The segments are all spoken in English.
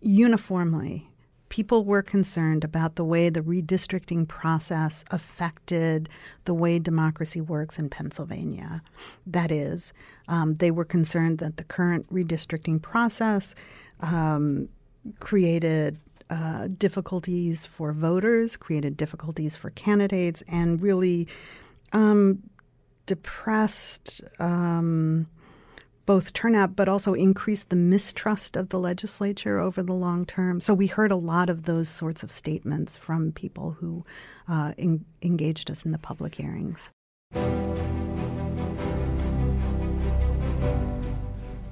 uniformly, people were concerned about the way the redistricting process affected the way democracy works in Pennsylvania. That is, um, they were concerned that the current redistricting process um, created uh, difficulties for voters, created difficulties for candidates, and really um, depressed um, both turnout but also increase the mistrust of the legislature over the long term. So we heard a lot of those sorts of statements from people who uh, in, engaged us in the public hearings.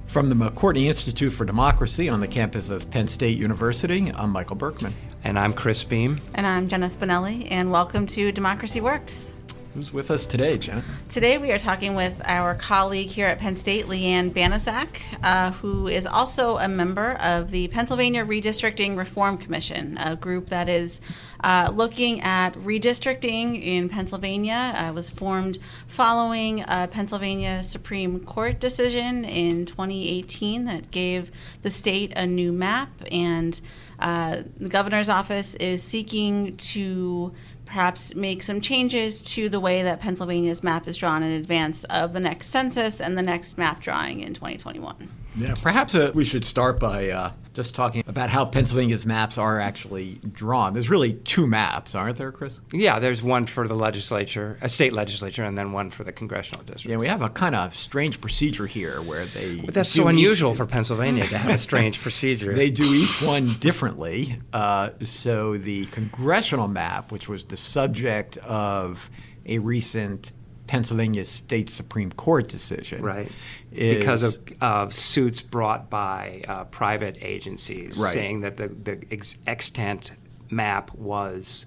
From the McCourtney Institute for Democracy on the campus of Penn State University, I'm Michael Berkman. And I'm Chris Beem. And I'm Jenna Spinelli, and welcome to Democracy Works. Who's with us today, Jenna? Today we are talking with our colleague here at Penn State, Lee Ann Banaszak, uh, who is also a member of the Pennsylvania Redistricting Reform Commission, a group that is uh, looking at redistricting in Pennsylvania. Uh, was formed following a Pennsylvania Supreme Court decision in 2018 that gave the state a new map, and uh, the governor's office is seeking to perhaps make some changes to the way that Pennsylvania's map is drawn in advance of the next census and the next map drawing in 2021. Yeah, perhaps uh, we should start by uh, just talking about how Pennsylvania's maps are actually drawn. There's really two maps, aren't there, Chris? Yeah, there's one for the legislature, a state legislature, and then one for the congressional district. Yeah, we have a kind of strange procedure here where they. But that's so unusual each, for Pennsylvania to have a strange procedure. They do each one differently. Uh, so the congressional map, which was the subject of a recent Pennsylvania State Supreme Court decision. Right. because of, of, suits brought by uh, private agencies right. saying that the, the ex- extant map was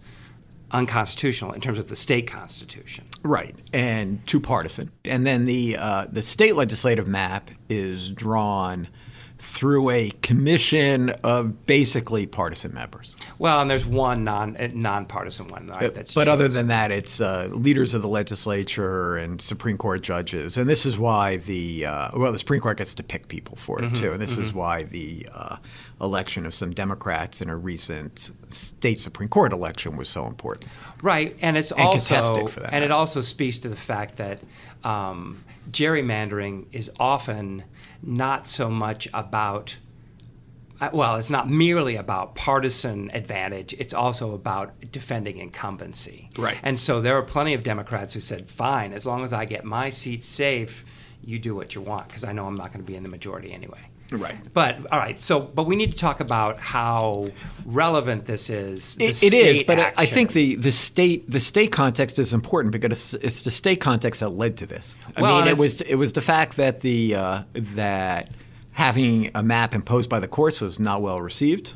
unconstitutional in terms of the state constitution. Right, and too partisan. And then the uh, the state legislative map is drawn through a commission of basically partisan members. Well, and there's one non uh, nonpartisan one, right? That's but other than that, it's uh, leaders of the legislature and Supreme Court judges, and this is why the uh, well, the Supreme Court gets to pick people for it mm-hmm, too, and this mm-hmm. is why the uh, election of some Democrats in a recent state Supreme Court election was so important. Right, and it's and also and it also speaks to the fact that um, gerrymandering is often not so much about uh, well, it's not merely about partisan advantage, it's also about defending incumbency. Right. And so there are plenty of Democrats who said, fine, as long as I get my seat safe, you do what you want, because I know I'm not going to be in the majority anyway. Right. But all right. So, but we need to talk about how relevant this is. It, it is, but action. I think the, the state the state context is important because it's the state context that led to this. I well, mean, it was it was the fact that the uh, that having a map imposed by the courts was not well received,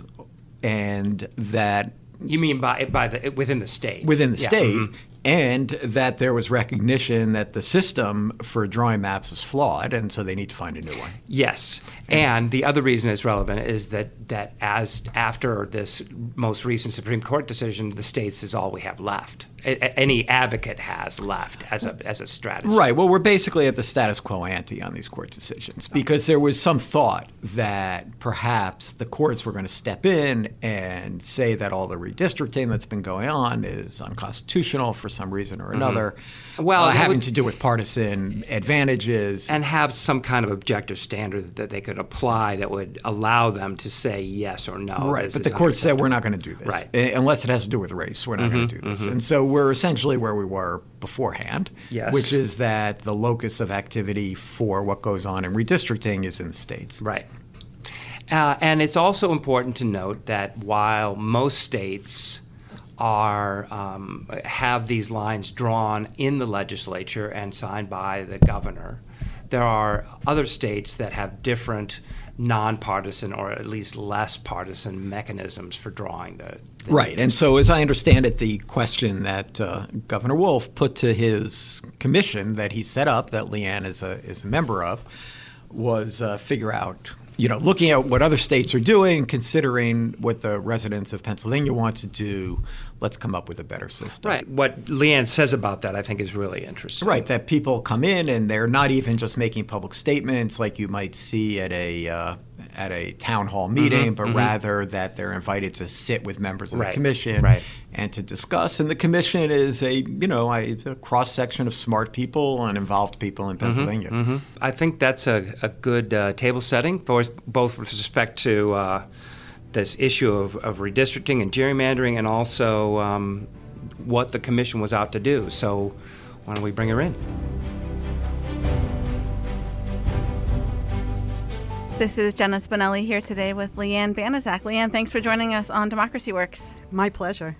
and that you mean by by the within the state within the yeah. state, mm-hmm and that there was recognition that the system for drawing maps is flawed, and so they need to find a new one. Yes, and the other reason it's relevant is that that as after this most recent Supreme Court decision, the states is all we have left any advocate has left as a as a strategy. Right. Well, we're basically at the status quo ante on these court decisions because there was some thought that perhaps the courts were going to step in and say that all the redistricting that's been going on is unconstitutional for some reason or mm-hmm. another. Mm-hmm. Well, uh, having would, to do with partisan advantages and have some kind of objective standard that they could apply that would allow them to say yes or no. Right. But the court said we're not going to do this right. unless it has to do with race. We're not mm-hmm, going to do this. Mm-hmm. And so we're essentially where we were beforehand, yes. which is that the locus of activity for what goes on in redistricting is in the states. Right. Uh, and it's also important to note that while most states are um, have these lines drawn in the legislature and signed by the governor, there are other states that have different nonpartisan or at least less partisan mechanisms for drawing the, the right. And so, as I understand it, the question that uh, Governor Wolf put to his commission that he set up, that Lee Ann is a is a member of, was uh, figure out. You know, looking at what other states are doing, considering what the residents of Pennsylvania want to do, let's come up with a better system. Right. What Lee Ann says about that, I think, is really interesting. Right. That people come in and they're not even just making public statements like you might see at a uh, at a town hall meeting, mm-hmm, but mm-hmm. rather that they're invited to sit with members of right. the commission right. and to discuss. And the commission is a you know a, a cross section of smart people and involved people in Mm-hmm, Pennsylvania. Mm-hmm, I think that's a, a good uh, table setting for both with respect to uh, this issue of, of, redistricting and gerrymandering, and also um, what the commission was out to do. So, why don't we bring her in? This is Jenna Spinelli here today with Lee Ann Banaszak. Lee Ann, thanks for joining us on Democracy Works. My pleasure.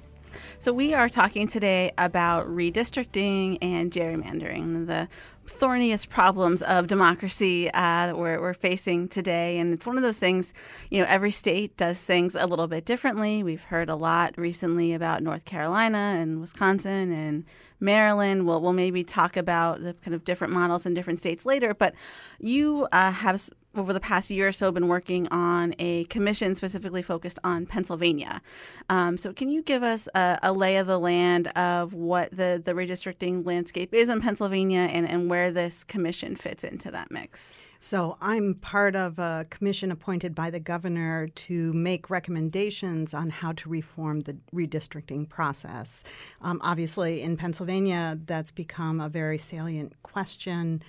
So, we are talking today about redistricting and gerrymandering, the thorniest problems of democracy uh, that we're, we're facing today. And it's one of those things, you know, every state does things a little bit differently. We've heard a lot recently about North Carolina and Wisconsin and Maryland. We'll, we'll maybe talk about the kind of different models in different states later. But you uh, have over the past year or so been working on a commission specifically focused on Pennsylvania. Um, so, can you give us a, a, lay of the land of what the, the redistricting landscape is in Pennsylvania and, and where this commission fits into that mix? So, I'm part of a commission appointed by the governor to make recommendations on how to reform the redistricting process. Um, obviously, in Pennsylvania, that's become a very salient question.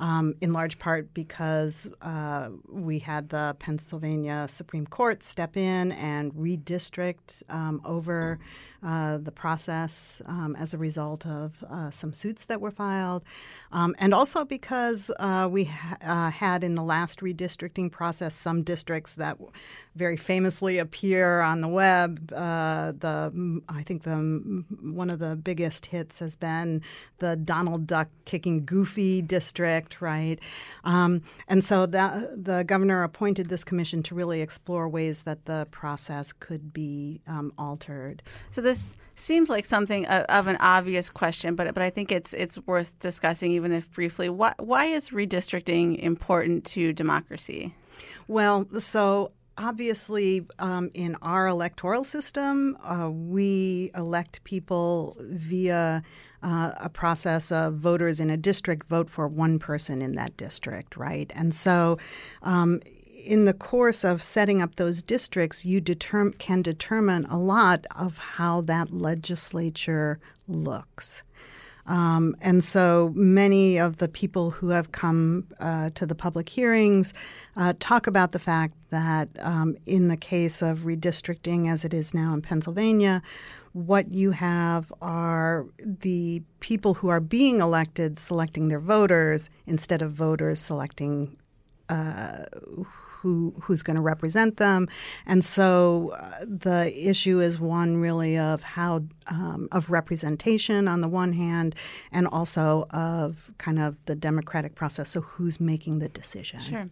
Um, in large part because uh, we had the Pennsylvania Supreme Court step in and redistrict um, over uh, the process um, as a result of uh, some suits that were filed, um, and also because uh, we ha- had in the last redistricting process some districts that very famously appear on the web. Uh, the I think the one of the biggest hits has been the Donald Duck kicking Goofy district, right? Um, and so that, the governor appointed this commission to really explore ways that the process could be um, altered. So this seems like something of an obvious question, but but I think it's it's worth discussing, even if briefly. Why why is redistricting important to democracy? Well, so obviously, um, in our electoral system, uh, we elect people via uh, a process of voters in a district vote for one person in that district, right? And so, um, in the course of setting up those districts, you determ- can determine a lot of how that legislature looks. Um, and so many of the people who have come uh, to the public hearings uh, talk about the fact that um, in the case of redistricting as it is now in Pennsylvania, what you have are the people who are being elected selecting their voters instead of voters selecting uh, who who's going to represent them, and so uh, the issue is one really of how um, of representation on the one hand, and also of kind of the democratic process. So who's making the decision? Sure,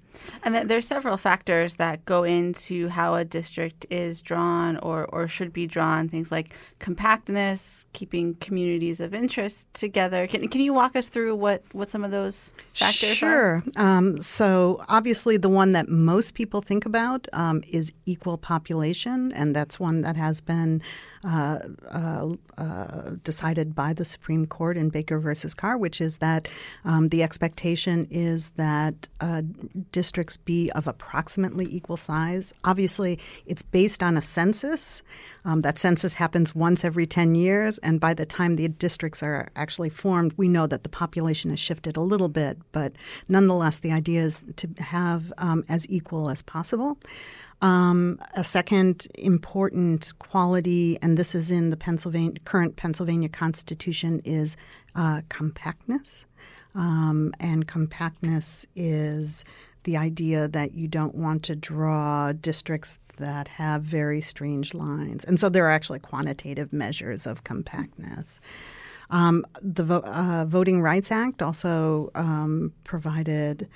and th- there's several factors that go into how a district is drawn or or should be drawn. Things like compactness, keeping communities of interest together. Can can you walk us through what what some of those factors sure. are? Sure. Um, so obviously, the one that most most people think about um, is equal population, and that's one that has been uh, uh, uh, decided by the Supreme Court in Baker versus Carr, which is that um, the expectation is that districts be of approximately equal size. Obviously, it's based on a census. Um, that census happens once every 10 years, and by the time the districts are actually formed, we know that the population has shifted a little bit, but nonetheless, the idea is to have um, as equal as possible. Um, a second important quality, and this is in the Pennsylvania current Pennsylvania Constitution, is uh, compactness. Um, and compactness is the idea that you don't want to draw districts that have very strange lines. And so there are actually quantitative measures of compactness. Um, the uh, Voting Rights Act also um, provided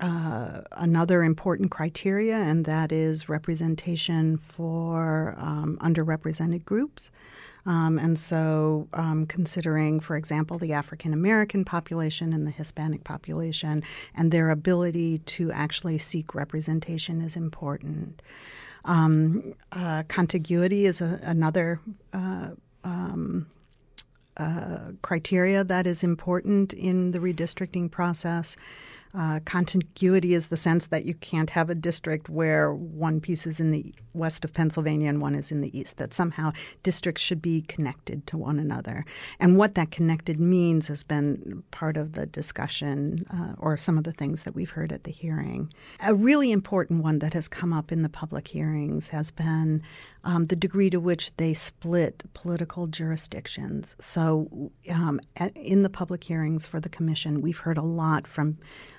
uh, another important criteria, and that is representation for um, underrepresented groups. Um, and so, um, considering, for example, the African American population and the Hispanic population and their ability to actually seek representation is important. Um, uh, contiguity is a, another uh, um, uh, criteria that is important in the redistricting process. Uh, contiguity is the sense that you can't have a district where one piece is in the west of Pennsylvania and one is in the east, that somehow districts should be connected to one another. And what that connected means has been part of the discussion uh, or some of the things that we've heard at the hearing. A really important one that has come up in the public hearings has been um, the degree to which they split political jurisdictions. So, um, at, in the public hearings for the commission, we've heard a lot from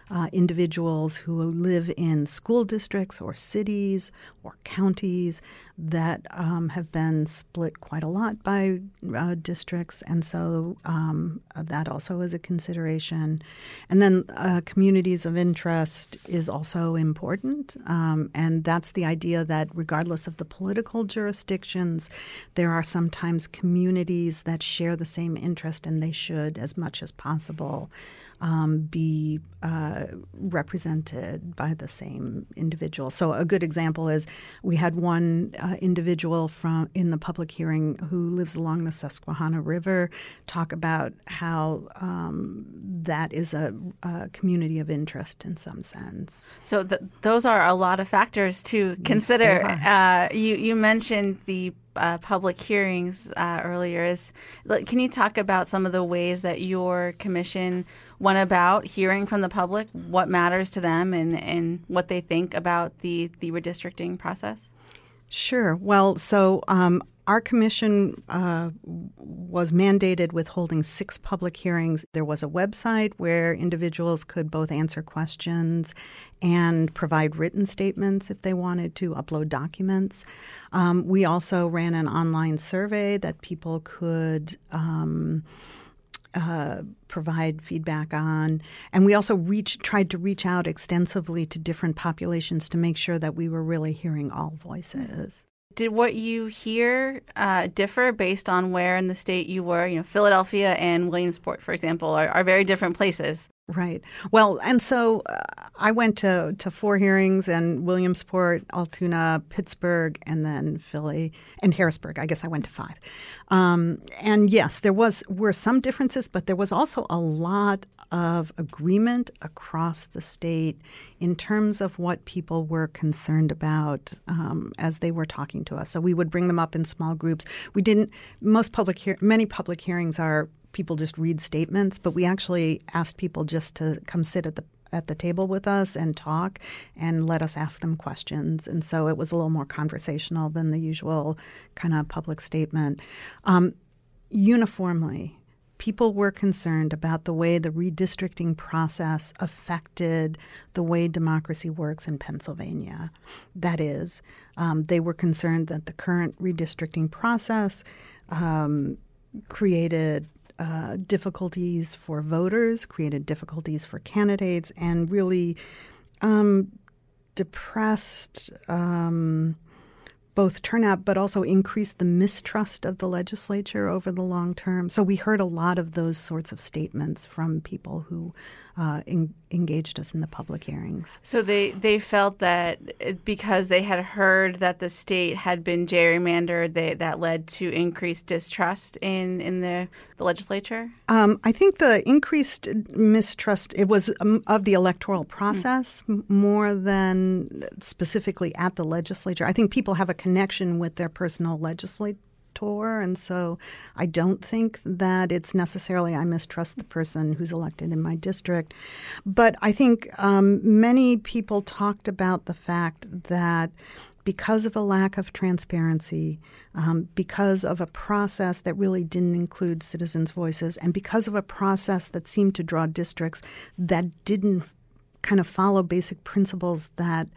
uh, individuals who live in school districts or cities or counties 1940s that um, have been split quite a lot by uh, districts, and so um, that also is a consideration. And then uh, communities of interest is also important, um, and that's the idea that regardless of the political jurisdictions, there are sometimes communities that share the same interest, and they should, as much as possible, um, be uh, represented by the same individual. So a good example is we had one uh, individual from in the public hearing who lives along the Susquehanna River talk about how um, that is a, a, community of interest in some sense. So th- those are a lot of factors to consider. Yes, uh, you you mentioned the uh, public hearings uh, earlier. Is can you talk about some of the ways that your commission went about hearing from the public what matters to them and, and what they think about the the redistricting process? Sure. Well, so um, our commission uh, was mandated with holding six public hearings. There was a website where individuals could both answer questions and provide written statements if they wanted to upload documents. Um, we also ran an online survey that people could. Um, uh, provide feedback on. And we also reach, tried to reach out extensively to different populations to make sure that we were really hearing all voices. Did what you hear uh, differ based on where in the state you were? You know, Philadelphia and Williamsport, for example, are, are very different places. Right. Well, and so uh, I went to, to four hearings in Williamsport, Altoona, Pittsburgh, and then Philly and Harrisburg. I guess I went to five. Um, and yes, there was were some differences, but there was also a lot of agreement across the state in terms of what people were concerned about um, as they were talking to us. So we would bring them up in small groups. We didn't. Most public hear, many public hearings are people just read statements, but we actually asked people just to come sit at the at the table with us and talk and let us ask them questions. And so it was a little more conversational than the usual kind of public statement. Um, uniformly, people were concerned about the way the redistricting process affected the way democracy works in Pennsylvania. That is, um, they were concerned that the current redistricting process um, created uh, difficulties for voters, created difficulties for candidates, and really um, depressed um, both turnout but also increased the mistrust of the legislature over the long term. So we heard a lot of those sorts of statements from people who uh, in, engaged us in the public hearings. So they, they felt that because they had heard that the state had been gerrymandered, they, that led to increased distrust in, in the, the legislature? Um, I think the increased mistrust, it was um, of the electoral process mm. more than specifically at the legislature. I think people have a connection with their personal legislator. And so I don't think that it's necessarily I mistrust the person who's elected in my district. But I think um, many people talked about the fact that because of a lack of transparency, um, because of a process that really didn't include citizens' voices, and because of a process that seemed to draw districts that didn't kind of follow basic principles that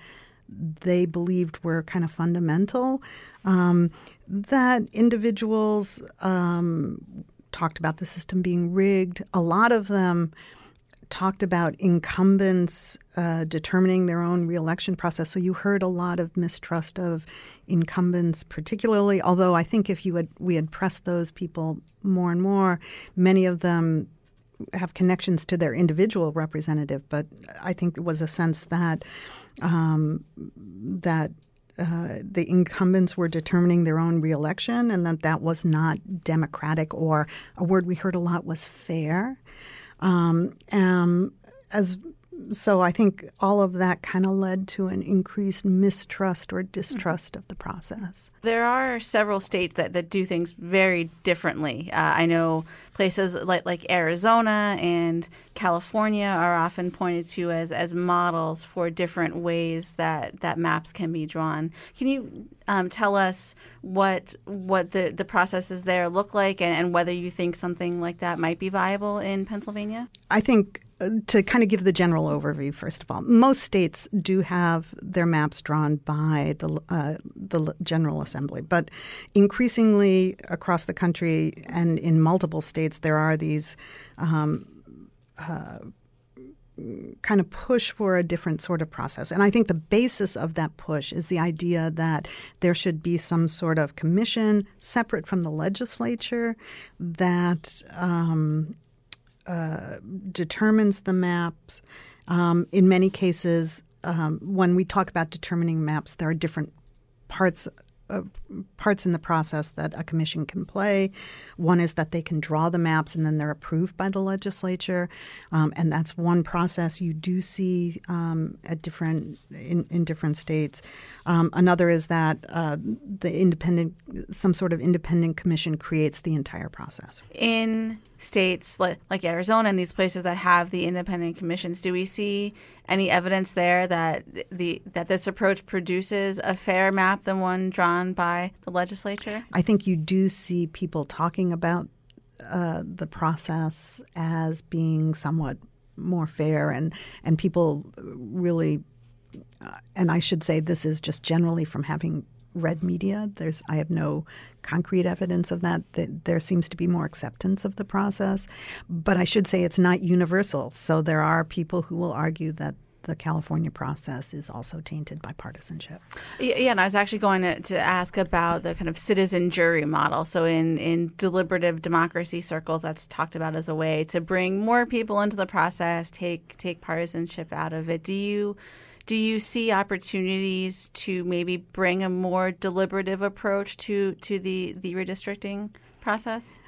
they believed were kind of fundamental, um, that individuals um, talked about the system being rigged. A lot of them talked about incumbents uh, determining their own reelection process. So you heard a lot of mistrust of incumbents, particularly. Although I think if you had we had pressed those people more and more, many of them have connections to their individual representative. But I think there was a sense that um, that uh, the incumbents were determining their own reelection, and that that was not democratic, or a word we heard a lot was fair. Um, um, as so I think all of that kind of led to an increased mistrust or distrust of the process. There are several states that, that do things very differently. Uh, I know places like, like Arizona and California are often pointed to as, as models for different ways that, that maps can be drawn. Can you um, tell us what what the, the processes there look like and, and whether you think something like that might be viable in Pennsylvania? I think to kind of give the general overview, first of all, most states do have their maps drawn by the uh, the General Assembly, but increasingly across the country and in multiple states, there are these. Um, uh, kind of push for a different sort of process. And I think the basis of that push is the idea that there should be some sort of commission separate from the legislature that um, determines the maps. Um, in many cases, um, when we talk about determining maps, there are different parts uh, parts in the process that a commission can play. One is that they can draw the maps and then they're approved by the legislature, um, and that's one process you do see um, at different in, in different states. Um, another is that uh, the independent, some sort of independent commission creates the entire process. In states like, Arizona and these places that have the independent commissions, do we see any evidence there that the that this approach produces a fair map than one drawn by the legislature? I think you do see people talking about uh, the process as being somewhat more fair, and and people really. Uh, and I should say this is just generally from having read media. There's I have no concrete evidence of that. That there seems to be more acceptance of the process, but I should say it's not universal. So there are people who will argue that the California process is also tainted by partisanship. Yeah, and I was actually going to, to ask about the kind of citizen jury model. So, in, in deliberative democracy circles, that's talked about as a way to bring more people into the process, take take partisanship out of it. Do you do you see opportunities to maybe bring a more deliberative approach to to the the redistricting process?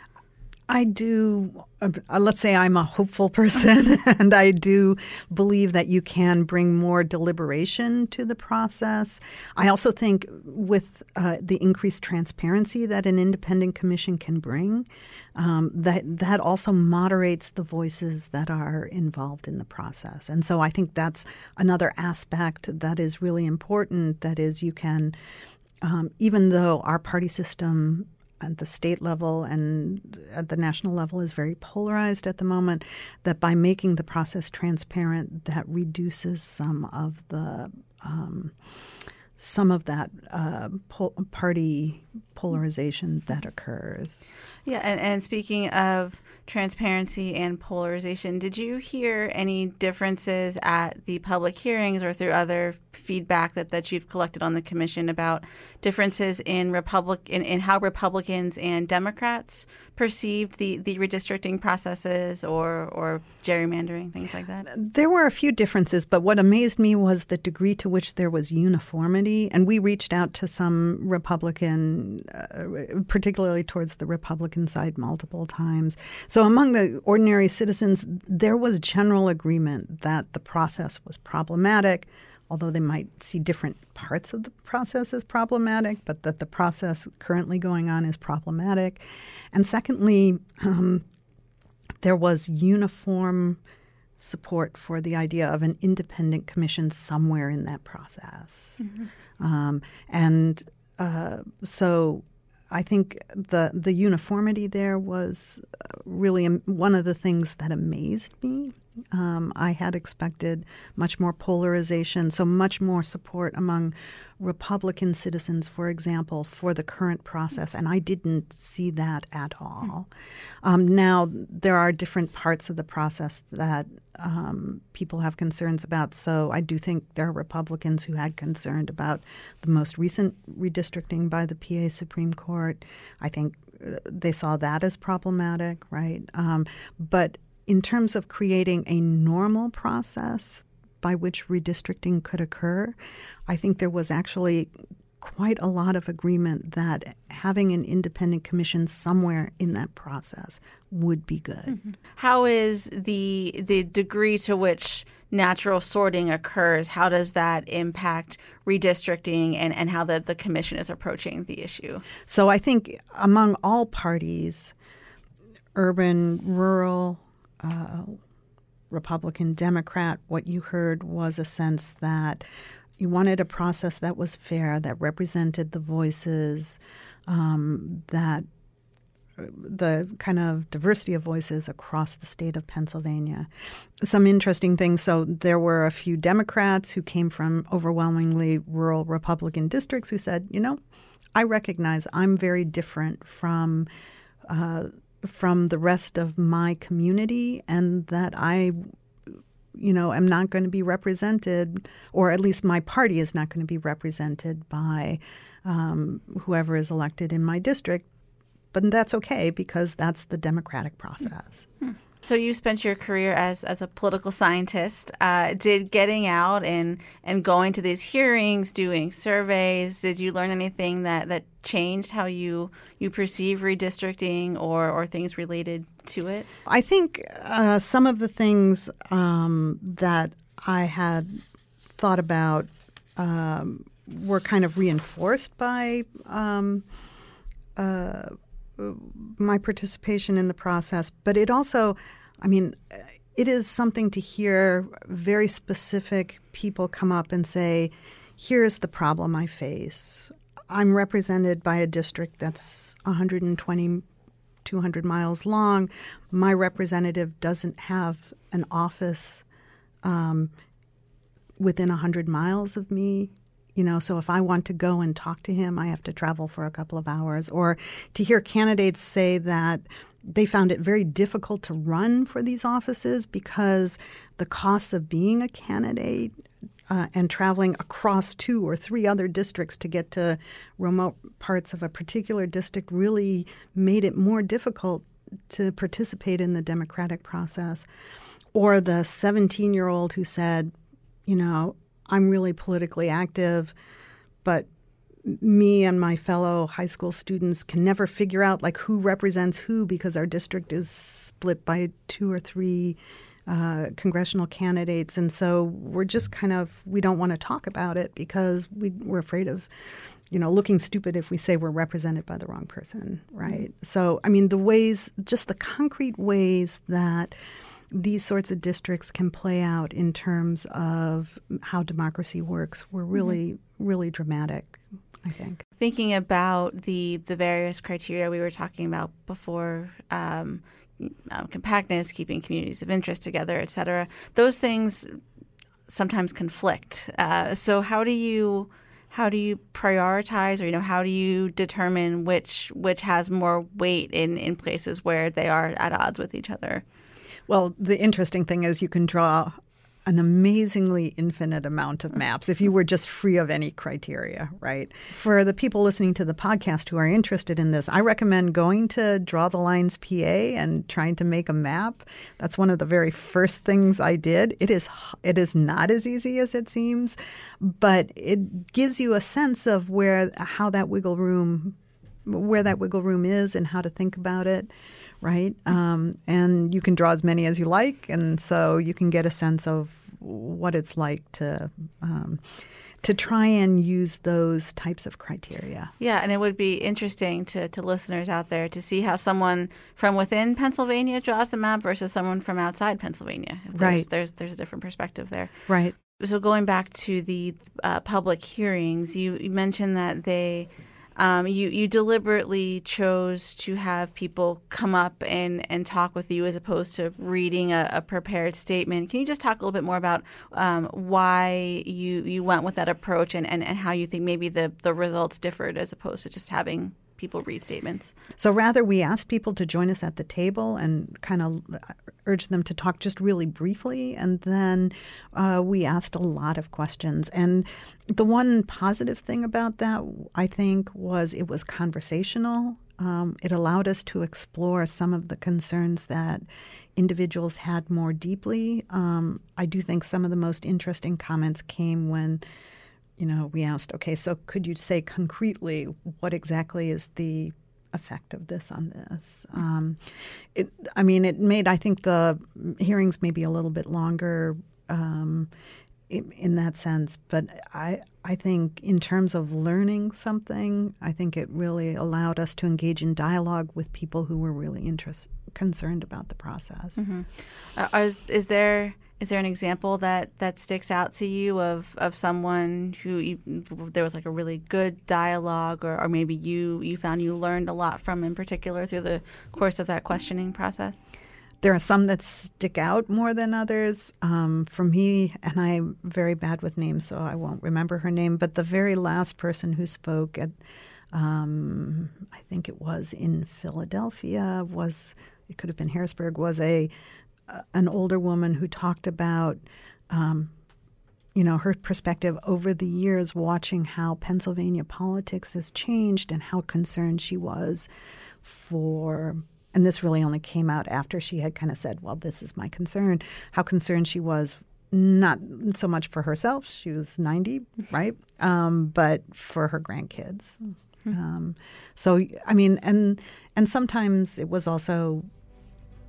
I do. Uh, let's say I'm a hopeful person, and I do believe that you can bring more deliberation to the process. I also think with uh, the increased transparency that an independent commission can bring, um, that that also moderates the voices that are involved in the process. And so I think that's another aspect that is really important. That is, you can. Um, even though our party system at the state level and at the national level is very polarized at the moment, that by making the process transparent, that reduces some of the um, some of that uh, pol- party polarization that occurs. Yeah, and, and speaking of transparency and polarization, did you hear any differences at the public hearings or through other feedback that, that you've collected on the commission about differences in Republic in, in how Republicans and Democrats perceived the, the redistricting processes or or gerrymandering, things like that? There were a few differences, but what amazed me was the degree to which there was uniformity. And we reached out to some Republican uh, particularly towards the Republican side, multiple times. So, among the ordinary citizens, there was general agreement that the process was problematic, although they might see different parts of the process as problematic, but that the process currently going on is problematic. And secondly, um, there was uniform support for the idea of an independent commission somewhere in that process. Mm-hmm. Um, and uh, so I think the the uniformity there was uh, really one of the things that amazed me. Um, I had expected much more polarization, so much more support among Republican citizens, for example, for the current process, and I didn't see that at all. Um, now, there are different parts of the process that um, people have concerns about, so I do think there are Republicans who had concern about the most recent redistricting by the PA Supreme Court. I think uh, they saw that as problematic, right? Um, but in terms of creating a normal process by which redistricting could occur. I think there was actually quite a lot of agreement that having an independent commission somewhere in that process would be good. Mm-hmm. How is the the degree to which natural sorting occurs? How does that impact redistricting and, and how the, the commission is approaching the issue? So I think among all parties, urban, rural, uh, Republican, Democrat, what you heard was a sense that you wanted a process that was fair, that represented the voices, um, that the kind of diversity of voices across the state of Pennsylvania. Some interesting things. So there were a few Democrats who came from overwhelmingly rural Republican districts who said, you know, I recognize I'm very different from. Uh, from the rest of my community, and that I you know, am not going to be represented, or at least my party is not going to be represented by um, whoever is elected in my district. But that's okay because that's the democratic process. Mm-hmm. So you spent your career as, as a political scientist. Uh, did getting out and, and going to these hearings, doing surveys, did you learn anything that, that changed how you you perceive redistricting or, or things related to it? I think uh, some of the things um, that I had thought about um, were kind of reinforced by um, uh, my participation in the process, but it also, I mean, it is something to hear very specific people come up and say, here's the problem I face. I'm represented by a district that's 120, 200 miles long. My representative doesn't have an office um, within 100 miles of me. You know, so if I want to go and talk to him, I have to travel for a couple of hours. Or to hear candidates say that they found it very difficult to run for these offices because the costs of being a candidate uh, and traveling across two or three other districts to get to remote parts of a particular district really made it more difficult to participate in the democratic process. Or the 17 year old who said, you know, I'm really politically active, but me and my fellow high school students can never figure out like who represents who because our district is split by two or three uh, congressional candidates, and so we're just kind of we don't want to talk about it because we, we're afraid of you know, looking stupid if we say we're represented by the wrong person, right? Mm-hmm. So, I mean, the ways, just the concrete ways that these sorts of districts can play out in terms of how democracy works were mm-hmm. really, mm-hmm. really dramatic. I think. Thinking about the the various criteria we were talking about before, um, um, compactness, keeping communities of interest together, et cetera, those things sometimes conflict. Uh, so how do you how do you prioritize, or you know, how do you determine which which has more weight in in places where they are at odds with each other? Well, the interesting thing is you can draw an amazingly infinite amount of maps if you were just free of any criteria, right? For the people listening to the podcast who are interested in this, I recommend going to Draw the Lines PA and trying to make a map. That's one of the very first things I did. It is it is not as easy as it seems, but it gives you a sense of where how that wiggle room where that wiggle room is and how to think about it right? Um, and you can draw as many as you like, and so you can get a sense of what it's like to. Um, to try and use those types of criteria. Yeah, and it would be interesting to, to listeners out there to see how someone from within Pennsylvania draws the map versus someone from outside Pennsylvania. There's, right. There's, there's a different perspective there. Right. So going back to the uh, public hearings, you, you mentioned that they um, you you deliberately chose to have people come up and, and talk with you as opposed to reading a, a prepared statement. Can you just talk a little bit more about um, why you you went with that approach and, and, and how you think maybe the, the results differed as opposed to just having people read statements. So rather, we asked people to join us at the table and kind of urged them to talk just really briefly. And then uh, we asked a lot of questions. And the one positive thing about that, I think, was it was conversational. Um, it allowed us to explore some of the concerns that individuals had more deeply. Um, I do think some of the most interesting comments came when, you know, we asked, okay, so could you say concretely what exactly is the effect of this on this? Um, it, I mean, it made I think the hearings maybe a little bit longer. Um, in, in, that sense. But I, I think in terms of learning something, I think it really allowed us to engage in dialogue with people who were really interested, concerned about the process. Mm-hmm. Uh, is, is there is there an example that, that sticks out to you of, of someone who you, there was like a really good dialogue, or, or maybe you you found you learned a lot from in particular through the course of that questioning process? There are some that stick out more than others. Um, for me, and I'm very bad with names, so I won't remember her name, but the very last person who spoke at, um, I think it was in Philadelphia, was it could have been Harrisburg, was a an older woman who talked about um, you know her perspective over the years watching how Pennsylvania politics has changed and how concerned she was for and this really only came out after she had kind of said, Well, this is my concern, how concerned she was not so much for herself, she was 90, right? Um, but for her grandkids. Mm-hmm. Um, so, I mean, and and sometimes it was also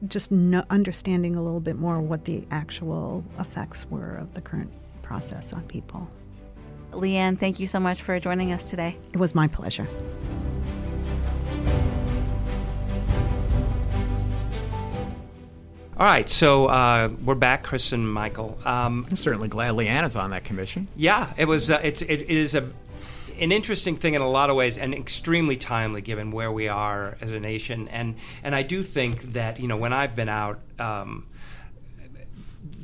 just no, understanding a little bit more what the actual effects were of the current process on people. Lee Ann, thank you so much for joining us today. It was my pleasure. All right, so uh, we're back, Chris and Michael. Um, I'm certainly glad Leanna's on that commission. Yeah, it was. Uh, it's it, it is a an interesting thing in a lot of ways, and extremely timely given where we are as a nation. And and I do think that you know when I've been out. Um,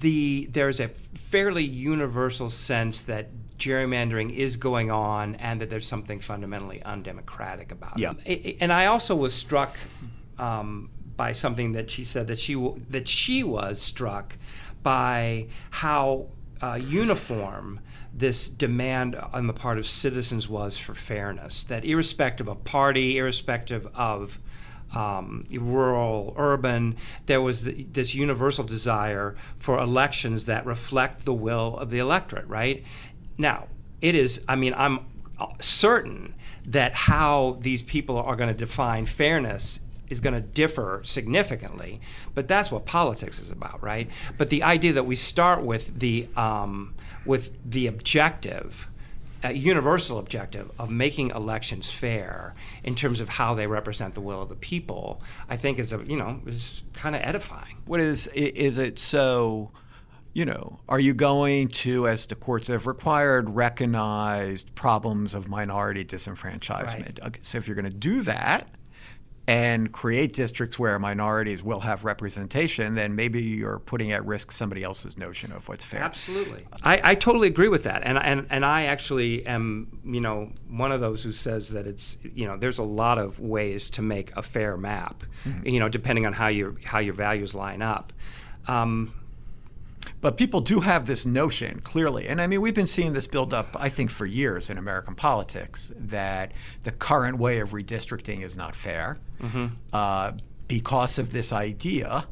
the there's a fairly universal sense that gerrymandering is going on and that there's something fundamentally undemocratic about yeah. it. And I also was struck um, by something that she said that she w- that she was struck by how uh, uniform this demand on the part of citizens was for fairness. That irrespective of party, irrespective of um, rural, urban, there was this universal desire for elections that reflect the will of the electorate, right? Now, it is, I mean, I'm certain that how these people are going to define fairness is going to differ significantly. But that's what politics is about, right? But the idea that we start with the um, with the objective. A universal objective of making elections fair in terms of how they represent the will of the people, I think is a you know is kind of edifying. What is is it so? you know, are you going to, as the courts have required, recognize problems of minority disenfranchisement? Right. Okay, so if you're going to do that, and create districts where minorities will have representation, then maybe you're putting at risk somebody else's notion of what's fair. Absolutely, I, I totally agree with that, and and and I actually am, you know, one of those who says that it's, you know, there's a lot of ways to make a fair map, mm-hmm. you know, depending on how your how your values line up. Um, but people do have this notion, clearly. And I mean, we've been seeing this build up, I think, for years in American politics that the current way of redistricting is not fair mm-hmm. uh, because of this idea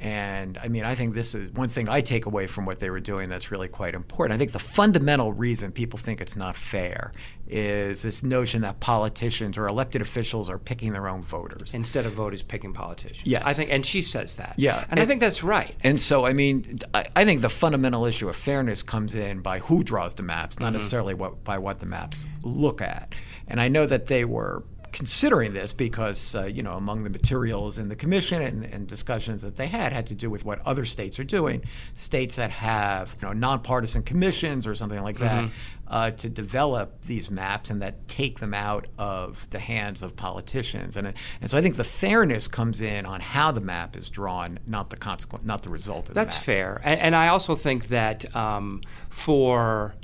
and I mean, I think this is one thing I take away from what they were doing that's really quite important. I think the fundamental reason people think it's not fair is this notion that politicians or elected officials are picking their own voters instead of voters picking politicians. Yes, I think, and she says that. Yeah, and, and I think that's right. And so, I mean, I, I, think the fundamental issue of fairness comes in by who draws the maps, not mm-hmm. necessarily what, by what the maps look at. And I know that they were considering this because uh, you know among the materials in the commission and, and, discussions that they had had to do with what other states are doing states that have you know nonpartisan commissions or something like that mm-hmm. uh, to develop these maps and that take them out of the hands of politicians and and so I think the fairness comes in on how the map is drawn not the consequence not the result of that's the map. fair and, and, I also think that um, for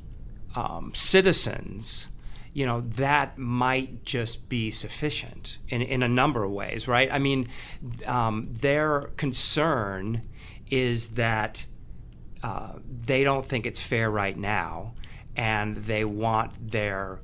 um, citizens you know, that might just be sufficient in, in a number of ways, right? I mean, um, their concern is that uh, they don't think it's fair right now, and they want their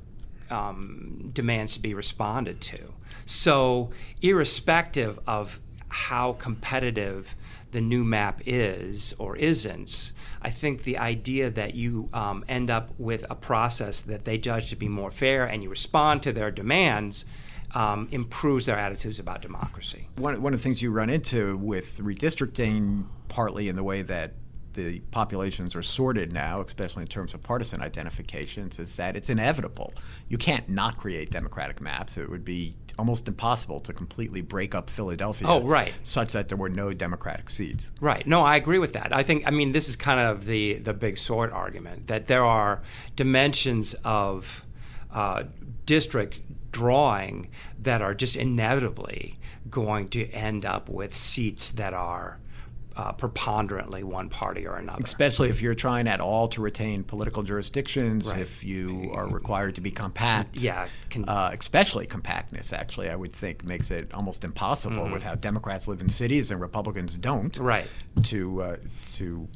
um, demands to be responded to. So, irrespective of how competitive the new map is or isn't, I think the idea that you um, end up with a process that they judge to be more fair and you respond to their demands um, improves their attitudes about democracy. One, one of the things you run into with redistricting, partly in the way that the populations are sorted now, especially in terms of partisan identifications, is that it's inevitable. You can't not create democratic maps. It would be almost impossible to completely break up Philadelphia. Oh, right. Such that there were no Democratic seats. Right. No, I agree with that. I think. I mean, this is kind of the the big sort argument that there are dimensions of uh, district drawing that are just inevitably going to end up with seats that are uh, preponderantly one party or another. Especially if you're trying at all to retain political jurisdictions, right. if you are required to be compact. Yeah. Can, uh, especially compactness, actually, I would think makes it almost impossible mm-hmm. with how Democrats live in cities and Republicans don't. Right. To uh, to.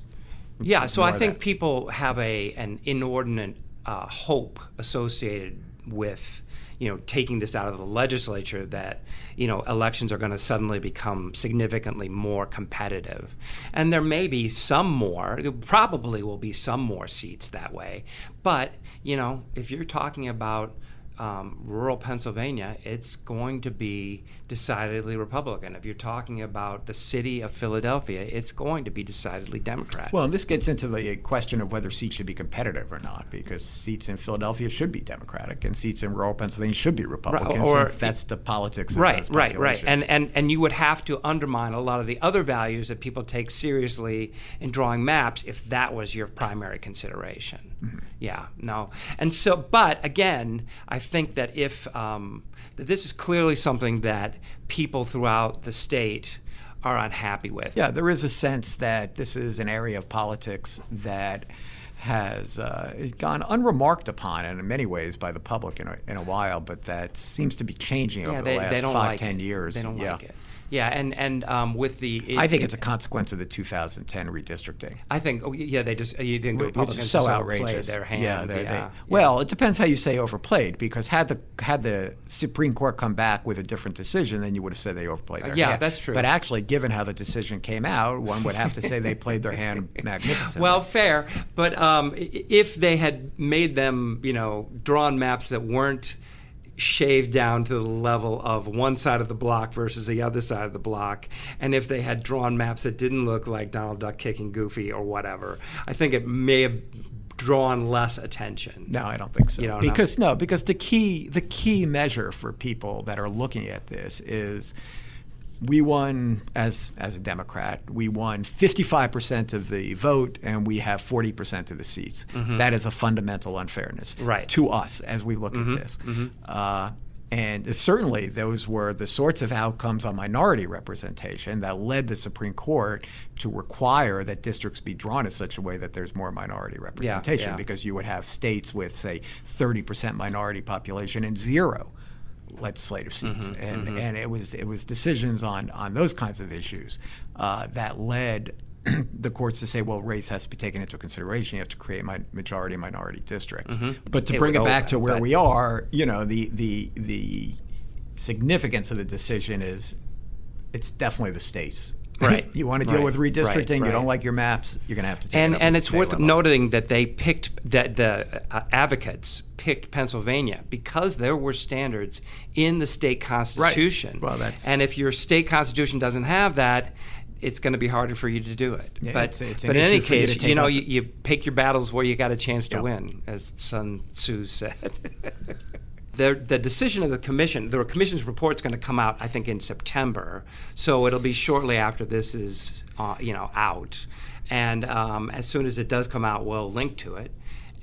Yeah. So I think that. people have a an inordinate uh, hope associated with you know, taking this out of the legislature that, you know, elections are going to suddenly become significantly more competitive. And there may be some more, probably will be some more seats that way. But, you know, if you're talking about um, rural Pennsylvania, it's going to be decidedly Republican. If you're talking about the city of Philadelphia, it's going to be decidedly Democrat. Well, this gets into the question of whether seats should be competitive or not, because seats in Philadelphia should be Democratic and seats in rural Pennsylvania should be Republican, right, or, since that's the politics. right, right, right. And and and you would have to undermine a lot of the other values that people take seriously in drawing maps if that was your primary consideration. Mm-hmm. Yeah, no, and so, but again, I think that if um, that this is clearly something that people throughout the state are unhappy with. Yeah, there is a sense that this is an area of politics that has uh, gone unremarked upon and in many ways by the public in a, in a while, but that seems to be changing yeah, over they, the last five, like ten it. years. They don't yeah. like it. Yeah, and and um, with the, it, I think it's a consequence of the 2010 redistricting. I think, oh, yeah, they just you think the Republicans so outrageous. their hand. Yeah, yeah, they, well, it depends how you say overplayed, because had the had the Supreme Court come back with a different decision, then you would have said they overplayed their uh, yeah, hand. that's true. But actually, given how the decision came out, one would have to say they played their hand magnificently. Well, fair, but um, if they had made them, you know, drawn maps that weren't shaved down to the level of one side of the block versus the other side of the block. And if they had drawn maps that didn't look like Donald Duck kicking Goofy or whatever, I think it may have drawn less attention. No, I don't think so. You know, because no, because the key the key measure for people that are looking at this is we won as as a Democrat. We won 55% of the vote, and we have 40% of the seats. Mm-hmm. That is a fundamental unfairness right. to us as we look mm-hmm. at this. Mm-hmm. Uh, and certainly, those were the sorts of outcomes on minority representation that led the Supreme Court to require that districts be drawn in such a way that there's more minority representation, yeah, yeah. because you would have states with, say, 30% minority population and zero legislative seats, mm-hmm, and mm-hmm. and it was it was decisions on on those kinds of issues uh, that led the courts to say, well, race has to be taken into consideration. You have to create my majority minority districts. Mm-hmm. But to it bring it back to where we are, you know, the the the significance of the decision is it's definitely the states Right. you want to deal right. with redistricting. Right. You don't like your maps. You're going to have to take and it and it's worth level. noting that they picked that the uh, advocates picked Pennsylvania because there were standards in the state constitution. Well, that's and if your state constitution doesn't have that. It's going to be harder for you to do it, Yeah, but it's- it's but in any for you case, you know you, you pick your battles where you got a chance to Yep. win, as Sun Tzu said. the, the decision of the commission, the commission's report is going to come out, I think, in September. So it'll be shortly after this is, uh, you know, out. And um, as soon as it does come out, we'll link to it.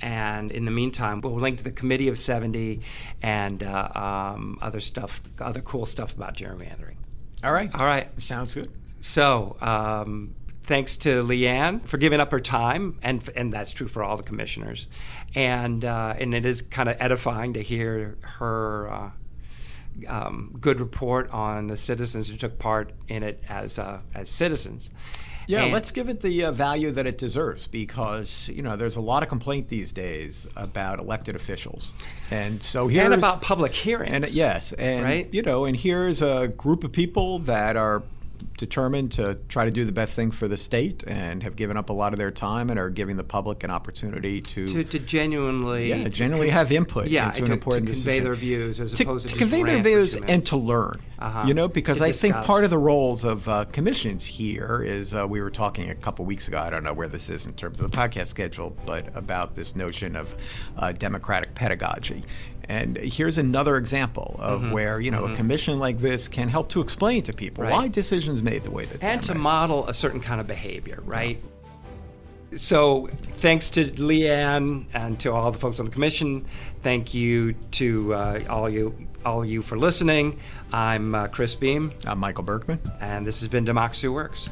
And in the meantime, we'll link to the Committee of 70 and uh, um, other stuff, other cool stuff about gerrymandering. All right. All right. Sounds good. So, um, thanks to Lee Ann for giving up her time, and and that's true for all the commissioners, and uh, and it is kind of edifying to hear her. Uh, um, good report on the citizens who took part in it as uh, as citizens, Yeah, And- let's give it the uh, value that it deserves because you know there's a lot of complaint these days about elected officials, and so here's and about public hearings. and yes, and Right? you know, and here's a group of people that are determined to try to do the best thing for the state and have given up a lot of their time and are giving the public an opportunity to, to, to genuinely yeah, genuinely have input yeah, into to, an important to convey decision. their views as to, opposed to, to convey their views and to learn. Uh-huh. You know, because I think part of the roles of uh, commissions here is uh, we were talking a couple weeks ago. I don't know where this is in terms of the podcast schedule, but about this notion of uh, democratic pedagogy. And here's another example of Mm-hmm. where you know a commission like this can help to explain to people Right. why decisions made the way that and to made. model a certain kind of behavior, right? So, thanks to Lee Ann and to all the folks on the commission. Thank you to uh, all you all you for listening. I'm uh, Chris Beem, I'm Michael Berkman. and this has been Democracy Works.